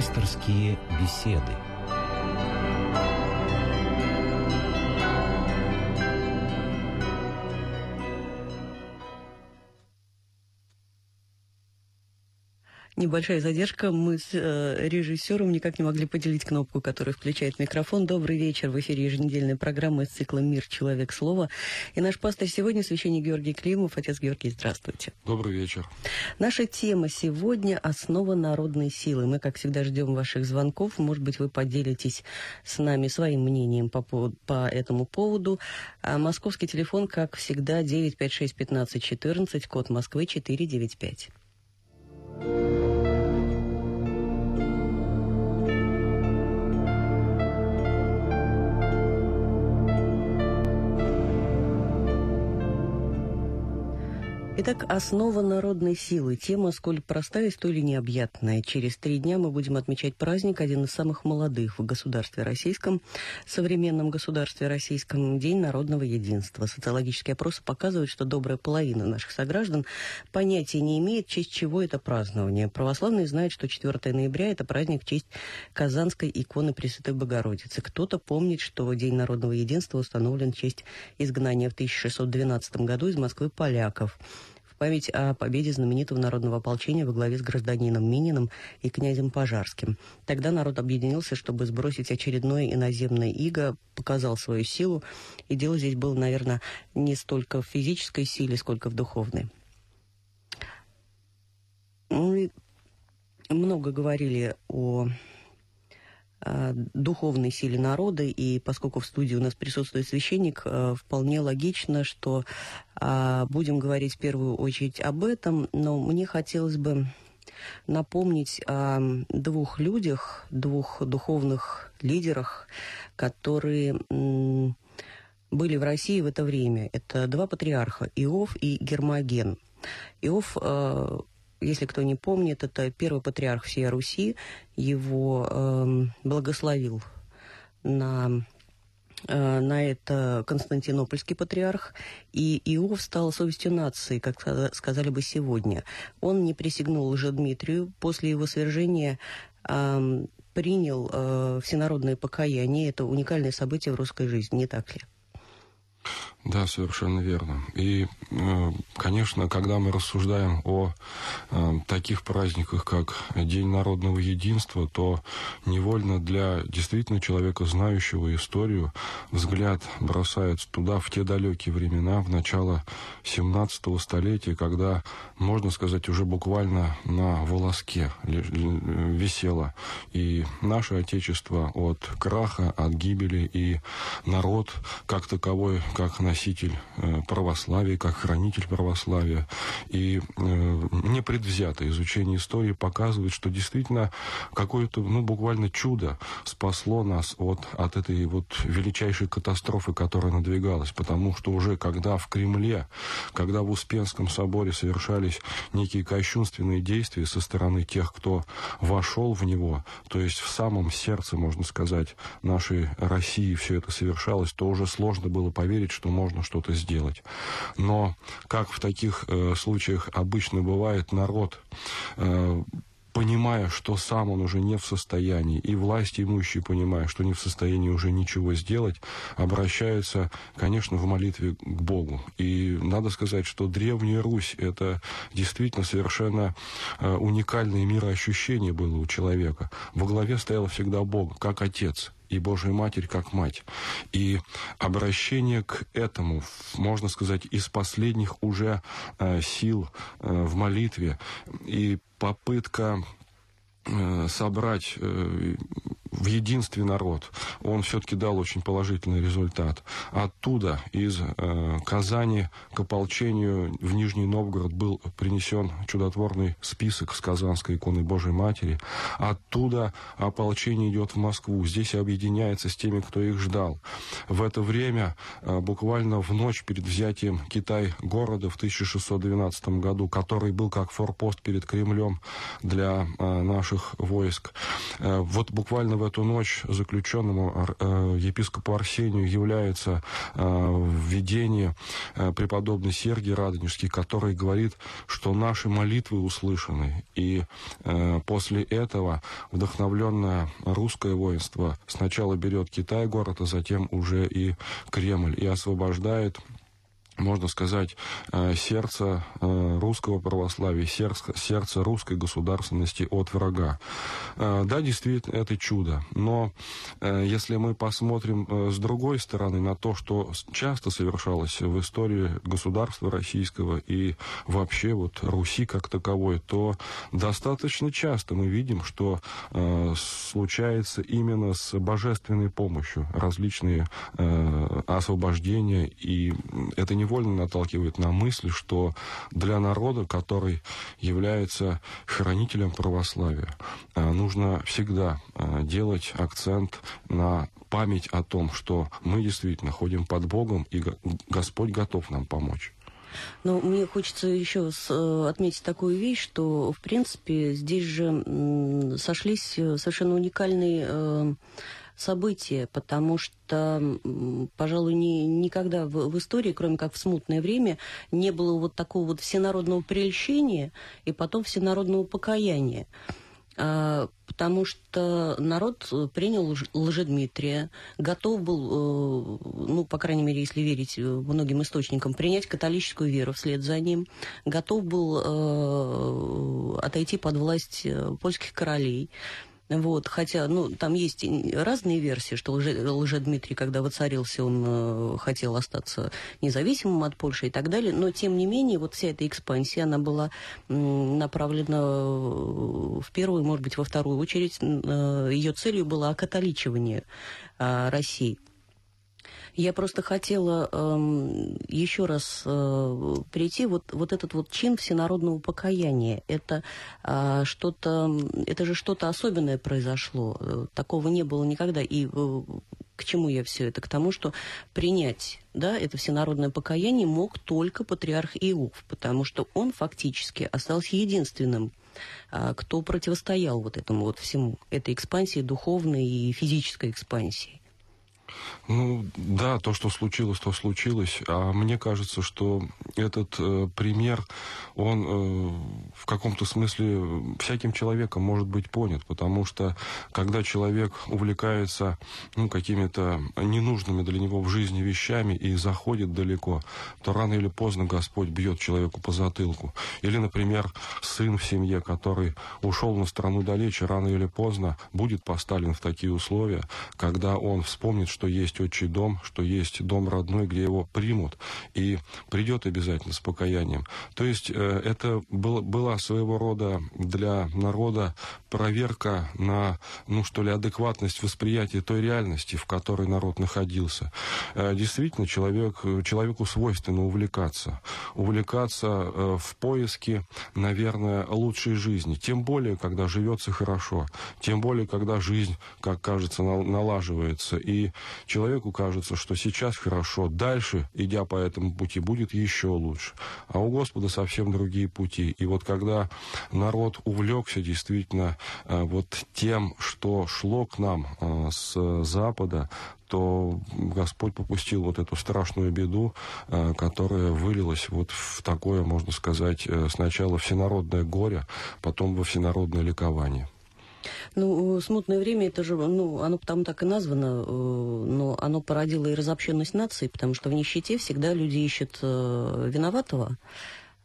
Пасторские беседы. Небольшая задержка. Мы с э, режиссером никак не могли поделить кнопку, которая включает микрофон. Добрый вечер. В эфире еженедельная программа из цикла «Мир. Человек. Слово». И наш пастор сегодня священник Георгий Климов. Отец Георгий, здравствуйте. Добрый вечер. Наша тема сегодня – основа народной силы. Мы, как всегда, ждем ваших звонков. Может быть, вы поделитесь с нами своим мнением по, по этому поводу. А московский телефон, как всегда, 956 15 14, код Москвы 495. thank you Итак, основа народной силы. Тема сколь простая, столь и необъятная. Через три дня мы будем отмечать праздник, один из самых молодых в государстве российском, современном государстве российском, День народного единства. Социологические опросы показывают, что добрая половина наших сограждан понятия не имеет, в честь чего это празднование. Православные знают, что 4 ноября – это праздник в честь Казанской иконы Пресвятой Богородицы. Кто-то помнит, что День народного единства установлен в честь изгнания в 1612 году из Москвы поляков – память о победе знаменитого народного ополчения во главе с гражданином Мининым и князем Пожарским. Тогда народ объединился, чтобы сбросить очередное иноземное иго, показал свою силу, и дело здесь было, наверное, не столько в физической силе, сколько в духовной. Мы много говорили о духовной силе народа, и поскольку в студии у нас присутствует священник, э, вполне логично, что а, будем говорить в первую очередь об этом, но мне хотелось бы напомнить о двух людях, двух духовных лидерах, которые были в России в это время. Это два патриарха, Иов и Гермоген. Иов э, если кто не помнит, это первый патриарх всей Руси, его э, благословил на э, на это Константинопольский патриарх, и Иов стал совестью нации, как сказали бы сегодня. Он не присягнул Лжедмитрию, после его свержения э, принял э, всенародное покаяние. Это уникальное событие в русской жизни, не так ли? Да, совершенно верно. И, э, конечно, когда мы рассуждаем о э, таких праздниках, как День народного единства, то невольно для действительно человека, знающего историю, взгляд бросается туда, в те далекие времена, в начало 17 столетия, когда, можно сказать, уже буквально на волоске висело и наше Отечество от краха, от гибели, и народ как таковой, как на носитель э, православия, как хранитель православия. И э, непредвзятое изучение истории показывает, что действительно какое-то, ну, буквально чудо спасло нас от, от этой вот величайшей катастрофы, которая надвигалась. Потому что уже когда в Кремле, когда в Успенском соборе совершались некие кощунственные действия со стороны тех, кто вошел в него, то есть в самом сердце, можно сказать, нашей России все это совершалось, то уже сложно было поверить, что можно что-то сделать. Но, как в таких э, случаях обычно бывает, народ э, понимая, что сам он уже не в состоянии, и власти имущие, понимая, что не в состоянии уже ничего сделать, обращаются, конечно, в молитве к Богу. И надо сказать, что Древняя Русь – это действительно совершенно э, уникальное мироощущение было у человека. Во главе стоял всегда Бог, как Отец – и Божия Матерь как мать. И обращение к этому, можно сказать, из последних уже э, сил э, в молитве и попытка э, собрать в единстве народ, он все-таки дал очень положительный результат. Оттуда, из э, Казани к ополчению в Нижний Новгород был принесен чудотворный список с Казанской иконы Божьей Матери. Оттуда ополчение идет в Москву. Здесь объединяется с теми, кто их ждал. В это время, э, буквально в ночь перед взятием Китай-города в 1612 году, который был как форпост перед Кремлем для э, наших войск, э, вот буквально в эту ночь заключенному э, епископу Арсению является э, введение э, преподобный Сергий Радонежский, который говорит, что наши молитвы услышаны. И после этого вдохновленное русское воинство сначала берет Китай город, а затем уже и Кремль, и освобождает можно сказать, э, сердце э, русского православия, сердце, русской государственности от врага. Э, да, действительно, это чудо. Но если мы посмотрим с другой стороны на то, что часто совершалось в истории государства российского и вообще вот Руси как таковой, то достаточно часто мы видим, что случается именно с божественной помощью различные освобождения, и это не невольно наталкивает на мысль, что для народа, который является хранителем православия, э, нужно всегда э, делать акцент на память о том, что мы действительно ходим под Богом, и Господь готов нам помочь. Но ну, мне хочется еще э, отметить такую вещь, что, в принципе, здесь же сошлись совершенно уникальные событие, потому что, пожалуй, ни, никогда в, в истории, кроме как в смутное время, не было вот такого вот всенародного прельщения и потом всенародного покаяния. А, потому что народ принял Лжедмитрия, готов был, э, ну, по крайней мере, если верить э, многим источникам, принять католическую веру вслед за ним, готов был э, отойти под власть польских королей, вот, хотя, ну, там есть разные версии, что Лже, Лжедмитрий, когда воцарился, он э, хотел остаться независимым от Польши и так далее. Но, тем не менее, вот вся эта экспансия, она была э, направлена в первую, может быть, во вторую очередь. Э, ее целью было окатоличивание э, России. Я просто хотела э, еще раз э, прийти. Вот, вот этот вот чин всенародного покаяния, это э, что-то, это же что-то особенное произошло. Э, такого не было никогда. И э, к чему я все это? К тому, что принять да, это всенародное покаяние мог только патриарх Иов, потому что он фактически остался единственным э, кто противостоял вот этому вот всему, этой экспансии, духовной и физической экспансии. Ну, да, то, что случилось, то случилось. А мне кажется, что этот э, пример, он э, в каком-то смысле всяким человеком может быть понят, потому что когда человек увлекается ну, какими-то ненужными для него в жизни вещами и заходит далеко, то рано или поздно Господь бьет человеку по затылку. Или, например, сын в семье, который ушел на страну далече, рано или поздно будет поставлен в такие условия, когда он вспомнит, что есть отчий дом, что есть дом родной, где его примут, и придет обязательно с покаянием. То есть э, это был, была своего рода для народа проверка на, ну что ли, адекватность восприятия той реальности, в которой народ находился. Э, действительно, человек, человеку свойственно увлекаться. Увлекаться э, в поиске, наверное, лучшей жизни. Тем более, когда живется хорошо. Тем более, когда жизнь, как кажется, налаживается. И человеку кажется, что сейчас хорошо, дальше, идя по этому пути, будет еще лучше. А у Господа совсем другие пути. И вот когда народ увлекся действительно э, вот тем, что шло к нам э, с Запада, то Господь попустил вот эту страшную беду, э, которая вылилась вот в такое, можно сказать, сначала всенародное горе, потом во всенародное ликование. Ну, смутное время, это же, ну, оно там так и названо, э, но оно породило и разобщенность нации, потому что в нищете всегда люди ищут э, виноватого,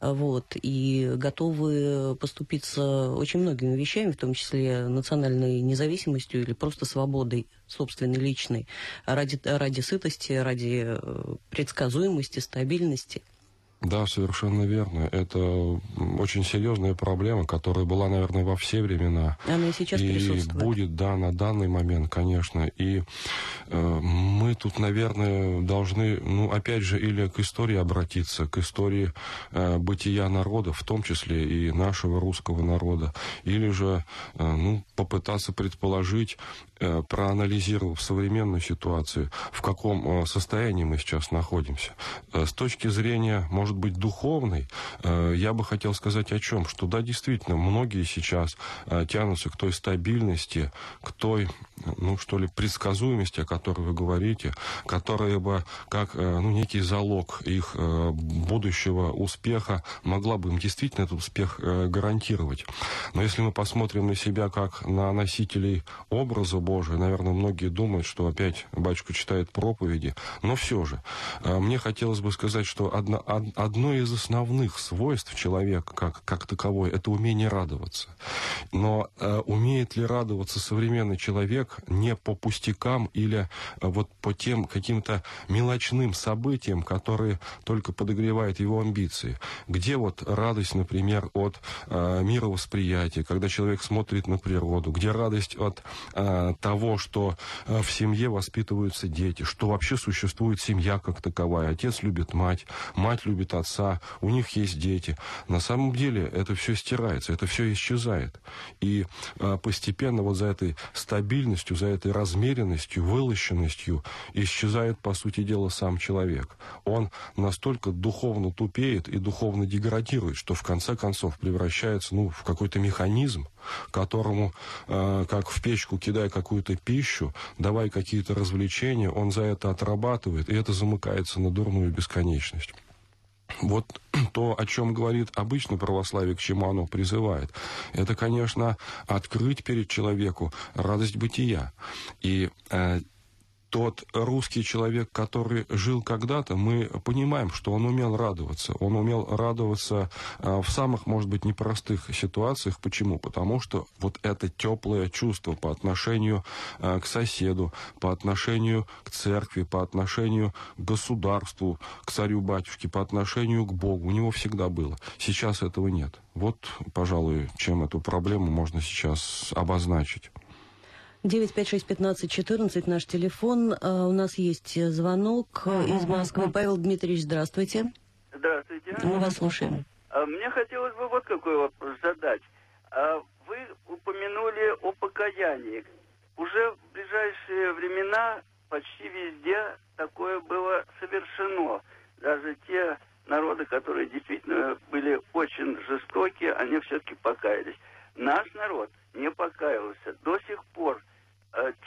вот, и готовы поступиться очень многими вещами, в том числе национальной независимостью или просто свободой собственной личной, ради, ради сытости, ради э, предсказуемости, стабильности – да, совершенно верно. Это очень серьезная проблема, которая была, наверное, во все времена. Она и сейчас и присутствует. будет, да, на данный момент, конечно. И э, мы тут, наверное, должны, ну, опять же, или к истории обратиться, к истории э, бытия народа, в том числе и нашего русского народа, или же, э, ну, попытаться предположить, э, проанализировав современную ситуацию, в каком э, состоянии мы сейчас находимся. Э, с точки зрения, можно может быть, духовной, э, я бы хотел сказать о чем? Что да, действительно, многие сейчас э, тянутся к той стабильности, к той, ну, что ли, предсказуемости, о которой вы говорите, которая бы как, ну, некий залог их будущего успеха могла бы им действительно этот успех гарантировать. Но если мы посмотрим на себя как на носителей образа Божия, наверное, многие думают, что опять батюшка читает проповеди, но все же, мне хотелось бы сказать, что одно, одно из основных свойств человека как, как таковой – это умение радоваться. Но э, умеет ли радоваться современный человек не по пустякам или э, вот по тем каким-то мелочным событиям, которые только подогревают его амбиции? Где вот радость, например, от э, мировосприятия, когда человек смотрит на природу? Где радость от э, того, что э, в семье воспитываются дети, что вообще существует семья как таковая? Отец любит мать, мать любит отца, у них есть дети. На самом деле это все стирается, это все исчезает. И а, постепенно вот за этой стабильностью, за этой размеренностью, вылощенностью исчезает, по сути дела, сам человек. Он настолько духовно тупеет и духовно деградирует, что в конце концов превращается ну, в какой-то механизм, которому, э, как в печку кидая какую-то пищу, давай какие-то развлечения, он за это отрабатывает, и это замыкается на дурную бесконечность. Вот то, о чем говорит обычно православие, к чему оно призывает, это, конечно, открыть перед человеку радость бытия. И э, тот русский человек, который жил когда-то, мы понимаем, что он умел радоваться. Он умел радоваться а, в самых, может быть, непростых ситуациях. Почему? Потому что вот это теплое чувство по отношению а, к соседу, по отношению к церкви, по отношению к государству, к царю-батюшке, по отношению к Богу, у него всегда было. Сейчас этого нет. Вот, пожалуй, чем эту проблему можно сейчас обозначить. 956-15-14 наш телефон. Uh, у нас есть звонок uh, из Москвы. Павел Дмитриевич, здравствуйте. Здравствуйте. Мы вас слушаем. Uh, мне хотелось бы вот какой вопрос задать. Вы упомянули о покаянии. Уже в ближайшие времена почти везде такое было совершено. Даже те народы, которые действительно были очень жестокие, они все-таки покаялись. Наш народ не покаялся. До сих пор Э,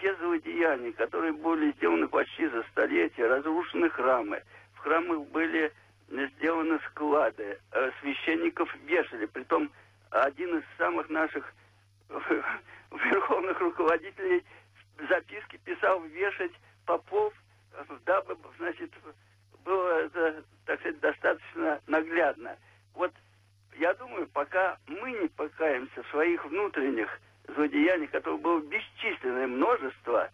те злодеяния, которые были сделаны почти за столетие, разрушены храмы, в храмах были сделаны склады, э, священников вешали, притом один из самых наших верховных руководителей записки писал вешать попов, дабы, значит, было это, так сказать, достаточно наглядно. Вот я думаю, пока мы не покаемся в своих внутренних злодеяний, которых было бесчисленное множество,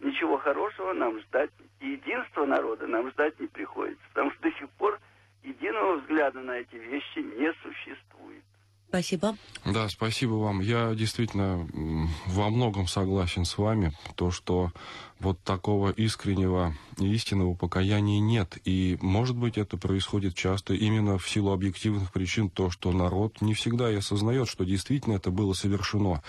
ничего хорошего нам ждать, единства народа нам ждать не приходится, потому что до сих пор единого взгляда на эти вещи не существует. Спасибо. Да, спасибо вам. Я действительно во многом согласен с вами. То, что вот такого искреннего и истинного покаяния нет. И, может быть, это происходит часто именно в силу объективных причин, то, что народ не всегда и осознает, что действительно это было совершено.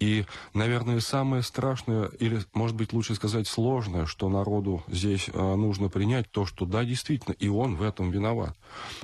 И, наверное, самое страшное, или, может быть, лучше сказать, сложное, что народу здесь а, нужно принять, то, что да, действительно, и он в этом виноват.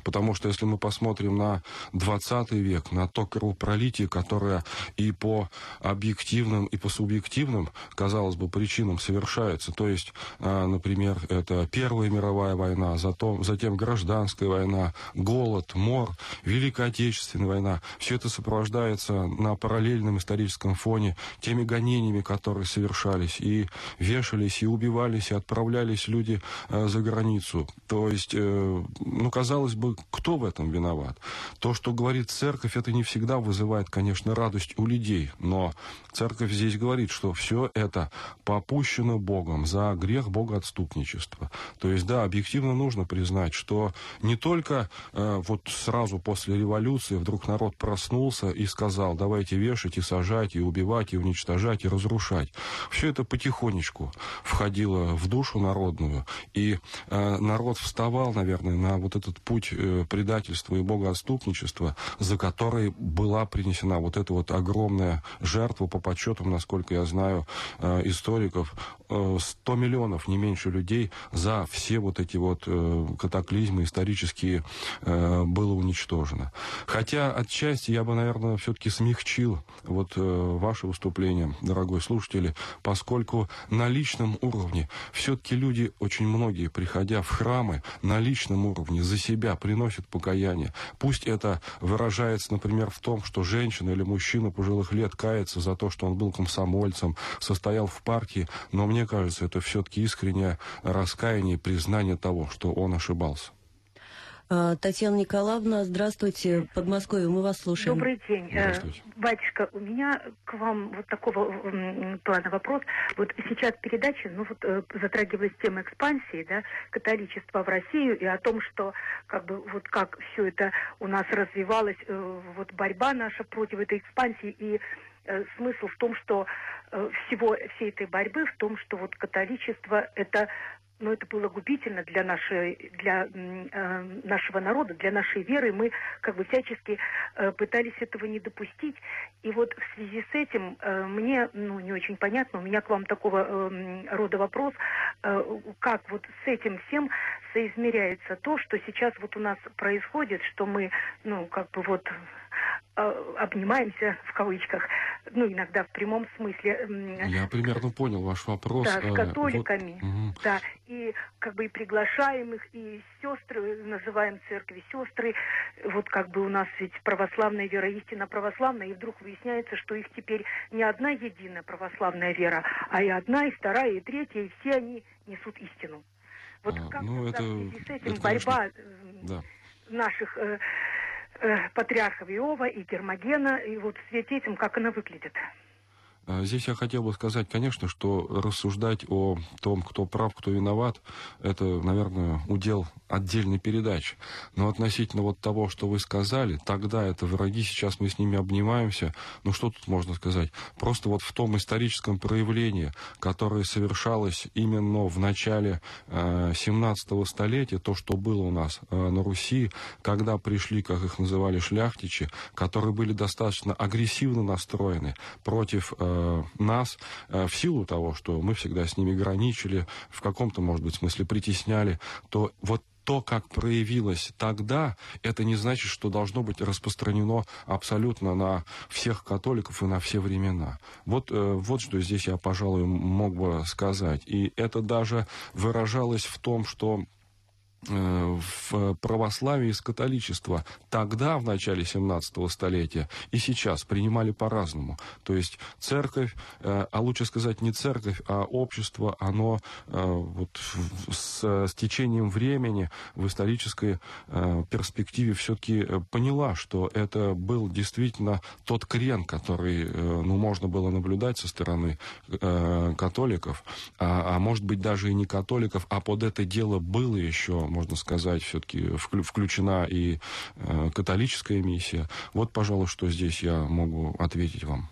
Потому что если мы посмотрим на 20 век, на то кровопролитие, которое и по объективным, и по субъективным, казалось бы, причинам совершенно совершается. То есть, а, например, это Первая мировая война, затем, затем гражданская война, голод, мор, Великая Отечественная война. Все это сопровождается на параллельном историческом фоне теми гонениями, которые совершались, и вешались, и убивались, и отправлялись люди а, за границу. То есть, э, ну, казалось бы, кто в этом виноват? То, что говорит церковь, это не всегда вызывает, конечно, радость у людей, но церковь здесь говорит, что все это попущено осуждено Богом за грех богоотступничества. То есть, да, объективно нужно признать, что не только э, вот сразу после революции вдруг народ проснулся и сказал, давайте вешать и сажать, и убивать, и уничтожать, и разрушать. Все это потихонечку входило в душу народную, и э, народ вставал, наверное, на вот этот путь э, предательства и богоотступничества, за который была принесена вот эта вот огромная жертва по подсчетам, насколько я знаю, э, историков, 100 миллионов, не меньше людей за все вот эти вот катаклизмы исторические было уничтожено. Хотя отчасти я бы, наверное, все-таки смягчил вот ваше выступление, дорогой слушатели, поскольку на личном уровне все-таки люди, очень многие, приходя в храмы, на личном уровне за себя приносят покаяние. Пусть это выражается, например, в том, что женщина или мужчина пожилых лет кается за то, что он был комсомольцем, состоял в партии, но мне кажется, это все-таки искреннее раскаяние признание того, что он ошибался. А, Татьяна Николаевна, здравствуйте. Подмосковье, мы вас слушаем. Добрый день. Э, здравствуйте. Батюшка, у меня к вам вот такого плана вопрос. Вот сейчас передача, ну вот э, затрагивалась тема экспансии, да, католичества в Россию и о том, что как бы вот как все это у нас развивалось, э, вот борьба наша против этой экспансии и смысл в том, что всего всей этой борьбы в том, что вот католичество это но это было губительно для, нашей, для э, нашего народа, для нашей веры. Мы как бы всячески э, пытались этого не допустить. И вот в связи с этим э, мне ну, не очень понятно, у меня к вам такого э, рода вопрос, э, как вот с этим всем соизмеряется то, что сейчас вот у нас происходит, что мы, ну, как бы вот Э, обнимаемся в кавычках, ну иногда в прямом смысле. Я примерно понял ваш вопрос. Да, с э, католиками, вот. да, и как бы и приглашаем их, и сестры, называем церкви сестры, вот как бы у нас ведь православная вера, истинно православная, и вдруг выясняется, что их теперь не одна единая православная вера, а и одна, и вторая, и третья, и все они несут истину. Вот а, как ну, это, с этим это, борьба конечно, да. наших э, э, Иова и Гермогена, и вот в свете этим, как она выглядит. А здесь я хотел бы сказать, конечно, что рассуждать о том, кто прав, кто виноват, это, наверное, удел отдельной передачи. Но относительно вот того, что вы сказали, тогда это враги, сейчас мы с ними обнимаемся. Ну что тут можно сказать? Просто вот в том историческом проявлении, которое совершалось именно в начале э, 17 столетия, то, что было у нас э, на Руси, когда пришли, как их называли, шляхтичи, которые были достаточно агрессивно настроены против э, Э, нас э, в силу того, что мы всегда с ними граничили, в каком-то, может быть, смысле притесняли, то вот то, как проявилось тогда, это не значит, что должно быть распространено абсолютно на всех католиков и на все времена. Вот, э, вот что здесь я, пожалуй, мог бы сказать. И это даже выражалось в том, что в православии из католичества тогда, в начале 17 столетия, и сейчас принимали по-разному. То есть церковь, э, а лучше сказать не церковь, а общество, оно э, вот с, с течением времени в исторической перспективе все-таки поняла, что это был действительно тот крен, который ну, можно было наблюдать со стороны католиков, а, а может быть даже и не католиков, а под это дело было еще можно сказать, все-таки включена и э, католическая миссия. Вот, пожалуй, что здесь я могу ответить вам.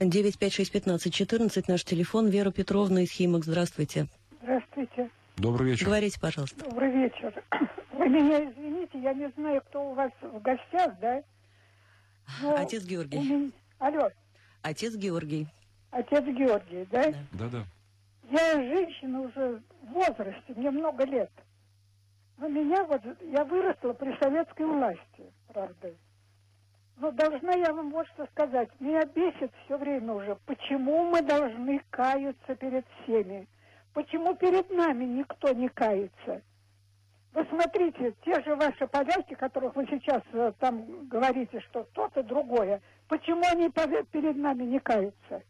956-15-14, наш телефон. Вера Петровна из Химок, здравствуйте. Здравствуйте. Добрый вечер. Говорите, пожалуйста. Добрый вечер. Вы меня извините, я не знаю, кто у вас в гостях, да? Но Отец Георгий. Меня... Алло. Отец Георгий. Отец Георгий, да? Да, да. Я женщина уже в возрасте, мне много лет. Но меня вот, я выросла при советской власти, правда. Но должна я вам вот что сказать. Меня бесит все время уже, почему мы должны каяться перед всеми? Почему перед нами никто не кается? Вы смотрите, те же ваши поляки, которых вы сейчас э, там говорите, что то-то другое, почему они перед нами не каются?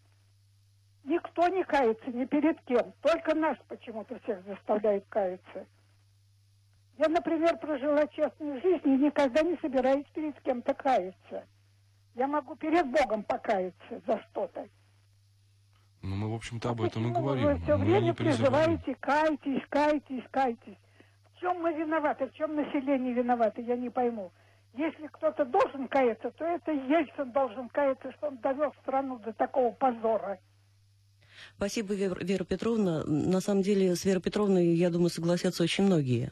Никто не кается ни перед кем, только нас почему-то всех заставляют каяться. Я, например, прожила честную жизнь и никогда не собираюсь перед кем-то каяться. Я могу перед Богом покаяться за что-то. Ну, мы, в общем-то, об этом и говорим. Вы все мы время призываете, кайтесь, кайтесь, кайтесь. В чем мы виноваты, в чем население виновато, я не пойму. Если кто-то должен каяться, то это Ельцин должен каяться, что он довел страну до такого позора. Спасибо, Вера Петровна. На самом деле, с Верой Петровной, я думаю, согласятся очень многие.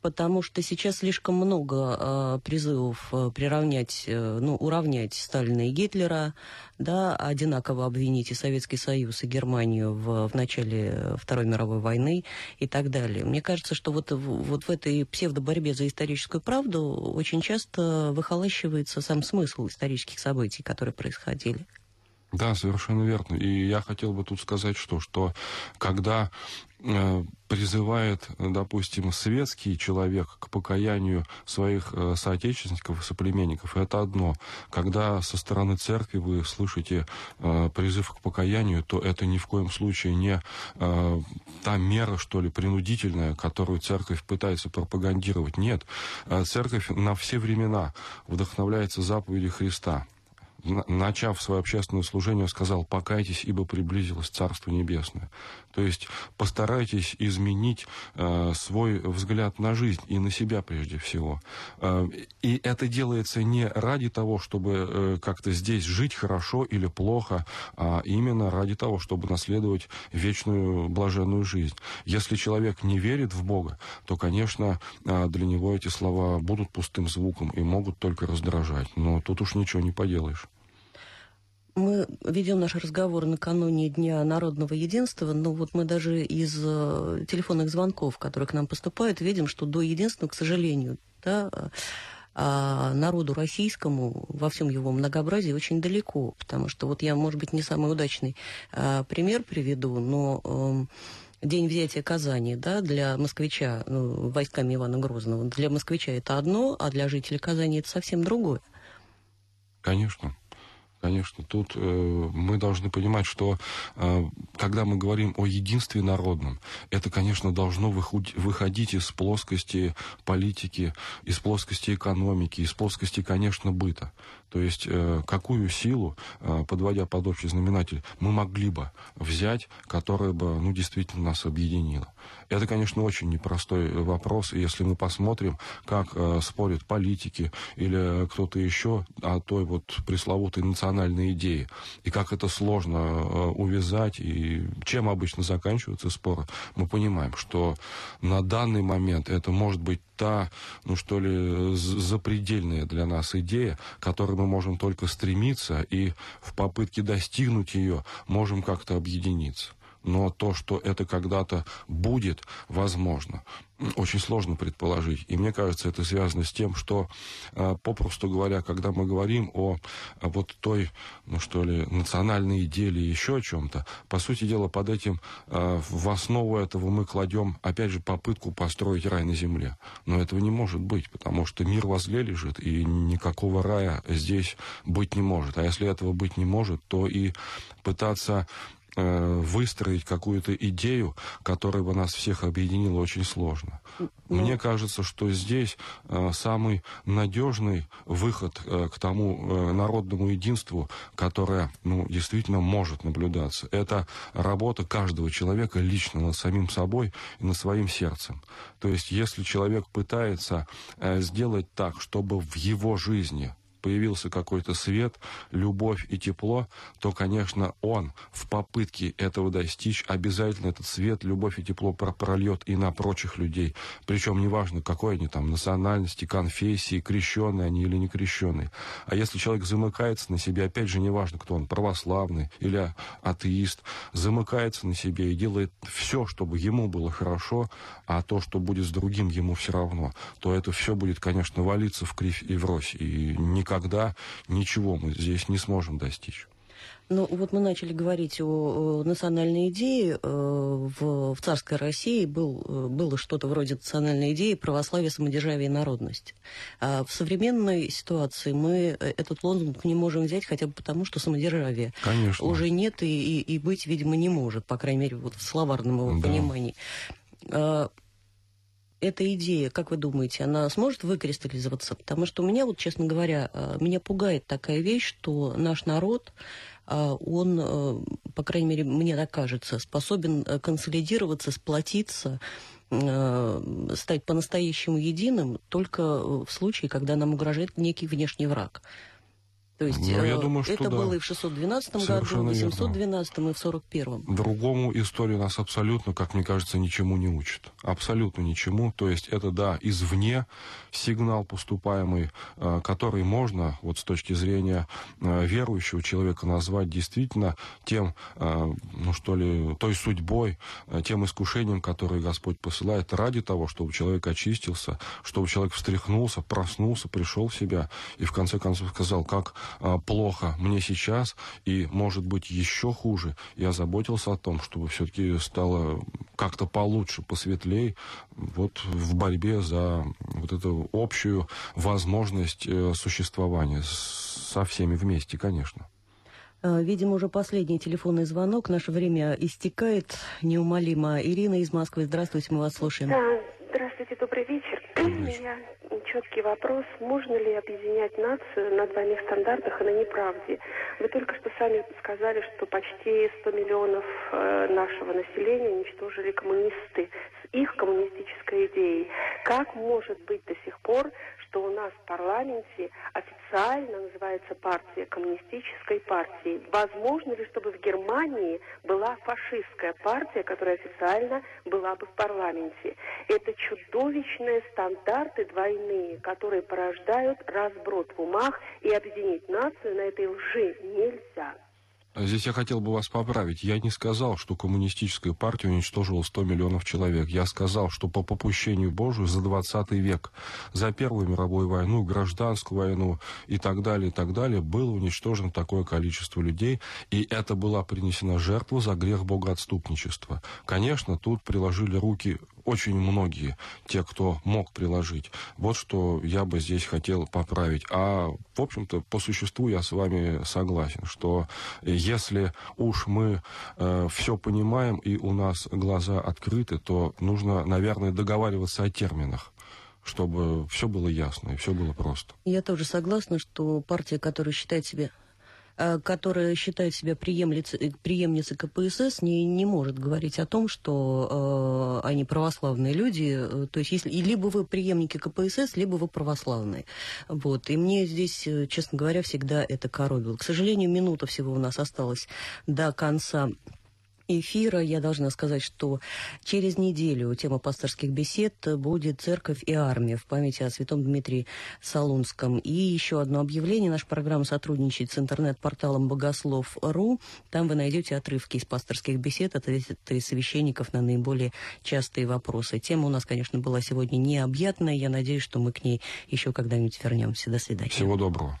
Потому что сейчас слишком много э, призывов э, приравнять, э, ну, уравнять Сталина и Гитлера, да, одинаково обвинить и Советский Союз, и Германию в, в начале Второй мировой войны и так далее. Мне кажется, что вот, вот в этой псевдоборьбе за историческую правду очень часто выхолащивается сам смысл исторических событий, которые происходили. Да, совершенно верно. И я хотел бы тут сказать, что, что когда э, призывает, допустим, светский человек к покаянию своих э, соотечественников и соплеменников, это одно. Когда со стороны церкви вы слышите э, призыв к покаянию, то это ни в коем случае не э, та мера, что ли, принудительная, которую церковь пытается пропагандировать. Нет, э, церковь на все времена вдохновляется заповедью Христа начав свое общественное служение, сказал, покайтесь, ибо приблизилось Царство Небесное. То есть постарайтесь изменить э, свой взгляд на жизнь и на себя прежде всего. Э, и это делается не ради того, чтобы э, как-то здесь жить хорошо или плохо, а именно ради того, чтобы наследовать вечную блаженную жизнь. Если человек не верит в Бога, то, конечно, э, для него эти слова будут пустым звуком и могут только раздражать. Но тут уж ничего не поделаешь. Мы ведем наш разговор накануне Дня народного единства, но вот мы даже из э, телефонных звонков, которые к нам поступают, видим, что до единства, к сожалению, да, а народу российскому во всем его многообразии очень далеко, потому что вот я, может быть, не самый удачный а, пример приведу, но э, День взятия Казани, да, для москвича, ну, войсками Ивана Грозного, для москвича это одно, а для жителей Казани это совсем другое. Конечно. Конечно, тут э, мы должны понимать, что э, когда мы говорим о единстве народном, это, конечно, должно выходить, из плоскости политики, из плоскости экономики, из плоскости, конечно, быта. То есть э, какую силу, э, подводя под общий знаменатель, мы могли бы взять, которая бы ну, действительно нас объединила. Это, конечно, очень непростой вопрос. И если мы посмотрим, как э, спорят политики или кто-то еще о той вот пресловутой национальной идее, и как это сложно э, увязать, и чем обычно заканчиваются споры, мы понимаем, что на данный момент это может быть та, ну что ли, запредельная для нас идея, к которой мы можем только стремиться, и в попытке достигнуть ее можем как-то объединиться но то, что это когда-то будет, возможно, очень сложно предположить. И мне кажется, это связано с тем, что, а, попросту говоря, когда мы говорим о а, вот той, ну что ли, национальной идее или еще о чем-то, по сути дела, под этим а, в основу этого мы кладем, опять же, попытку построить рай на земле. Но этого не может быть, потому что мир возле лежит, и никакого рая здесь быть не может. А если этого быть не может, то и пытаться Э, выстроить какую-то идею, которая бы нас всех объединила, очень сложно. Ну... Мне кажется, что здесь э, самый надежный выход э, к тому народному единству, которое ну, действительно может наблюдаться, это работа каждого человека лично над самим собой и над своим сердцем. То есть, если человек пытается сделать так, чтобы в его жизни появился какой-то свет, любовь и тепло, то, конечно, он в попытке этого достичь обязательно этот свет, любовь и тепло прольет и на прочих людей. Причем неважно, какой они там национальности, конфессии, крещенные они или не крещенные. А если человек замыкается на себе, опять же, неважно, кто он, православный или атеист, замыкается на себе и делает все, чтобы ему было хорошо, а то, что будет с другим, ему все равно, то это все будет, конечно, валиться в кривь и в рось. И никак никогда ничего мы здесь не сможем достичь. Ну, вот мы начали говорить о, о национальной идее. Э, в, в царской России был, э, было что-то вроде национальной идеи православие, самодержавие и народность. А в современной ситуации мы э, этот лозунг не можем взять хотя бы потому, что самодержавие Конечно. уже нет и, и, и быть, видимо, не может, по крайней мере, вот в словарном его да. понимании. Эта идея, как вы думаете, она сможет выкристаллизоваться? Потому что у меня, вот, честно говоря, э, меня пугает такая вещь, что наш народ, э, он, э, по крайней мере, мне так кажется, способен консолидироваться, сплотиться, стать по-настоящему единым только в случае, когда нам угрожает некий внешний враг. То есть Ну, я э, думаю, что это да. было и в 612 году, Совершенно в верно. 812 и в 41 Другому история нас абсолютно, как мне кажется, ничему не учит. Абсолютно ничему. То есть это, да, извне сигнал поступаемый, э, который можно, вот с точки зрения э, верующего человека, назвать действительно тем, ну что ли, той судьбой, тем искушением, которое Господь посылает ради того, чтобы человек очистился, чтобы человек встряхнулся, проснулся, пришел в себя и в конце концов сказал, как плохо мне сейчас и может быть еще хуже. Я заботился о том, чтобы все-таки стало как-то получше, посветлей, вот в борьбе за вот эту общую возможность э, существования со всеми вместе, конечно. Э, Видимо, уже последний телефонный звонок. Наше время истекает неумолимо. Ирина из Москвы, здравствуйте, мы вас слушаем. Да, здравствуйте, добрый вечер. У вечер. меня четкий вопрос. Можно ли объединять нацию на двойных стандартах и на неправде? Вы только что сами сказали, что почти 100 миллионов э, нашего населения уничтожили коммунисты с их коммунистической идеей. Как может быть до сих пор, что у нас в парламенте официально называется партия коммунистической партией? Возможно ли, чтобы в Германии была фашистская партия, которая официально была бы в парламенте? Это чудовищные стандарты двойные, которые порождают разброд в умах, и объединить нацию на этой лжи нельзя. Здесь я хотел бы вас поправить. Я не сказал, что коммунистическая партия уничтожила 100 миллионов человек. Я сказал, что по попущению Божию за 20 век, за Первую мировую войну, гражданскую войну и так далее, и так далее, было уничтожено такое количество людей, и это была принесена жертва за грех богоотступничества. Конечно, тут приложили руки очень многие, те, кто мог приложить. Вот что я бы здесь хотел поправить. А, в общем-то, по существу я с вами согласен, что если уж мы э, все понимаем и у нас глаза открыты, то нужно, наверное, договариваться о терминах чтобы все было ясно и все было просто. Я тоже согласна, что партия, которая считает себя которая считает себя преемницей, преемницей КПСС, не, не может говорить о том, что э, они православные люди. Э, То есть, если, либо вы преемники КПСС, либо вы православные. Вот. И мне здесь, э, честно говоря, всегда это коробило. К сожалению, минута всего у нас осталась до конца эфира я должна сказать, что через неделю тема пасторских бесед будет «Церковь и армия» в памяти о святом Дмитрии Солунском. И еще одно объявление. Наша программа сотрудничает с интернет-порталом «Богослов.ру». Там вы найдете отрывки из пасторских бесед, ответы священников на наиболее частые вопросы. Тема у нас, конечно, была сегодня необъятная. Я надеюсь, что мы к ней еще когда-нибудь вернемся. До свидания. Всего доброго.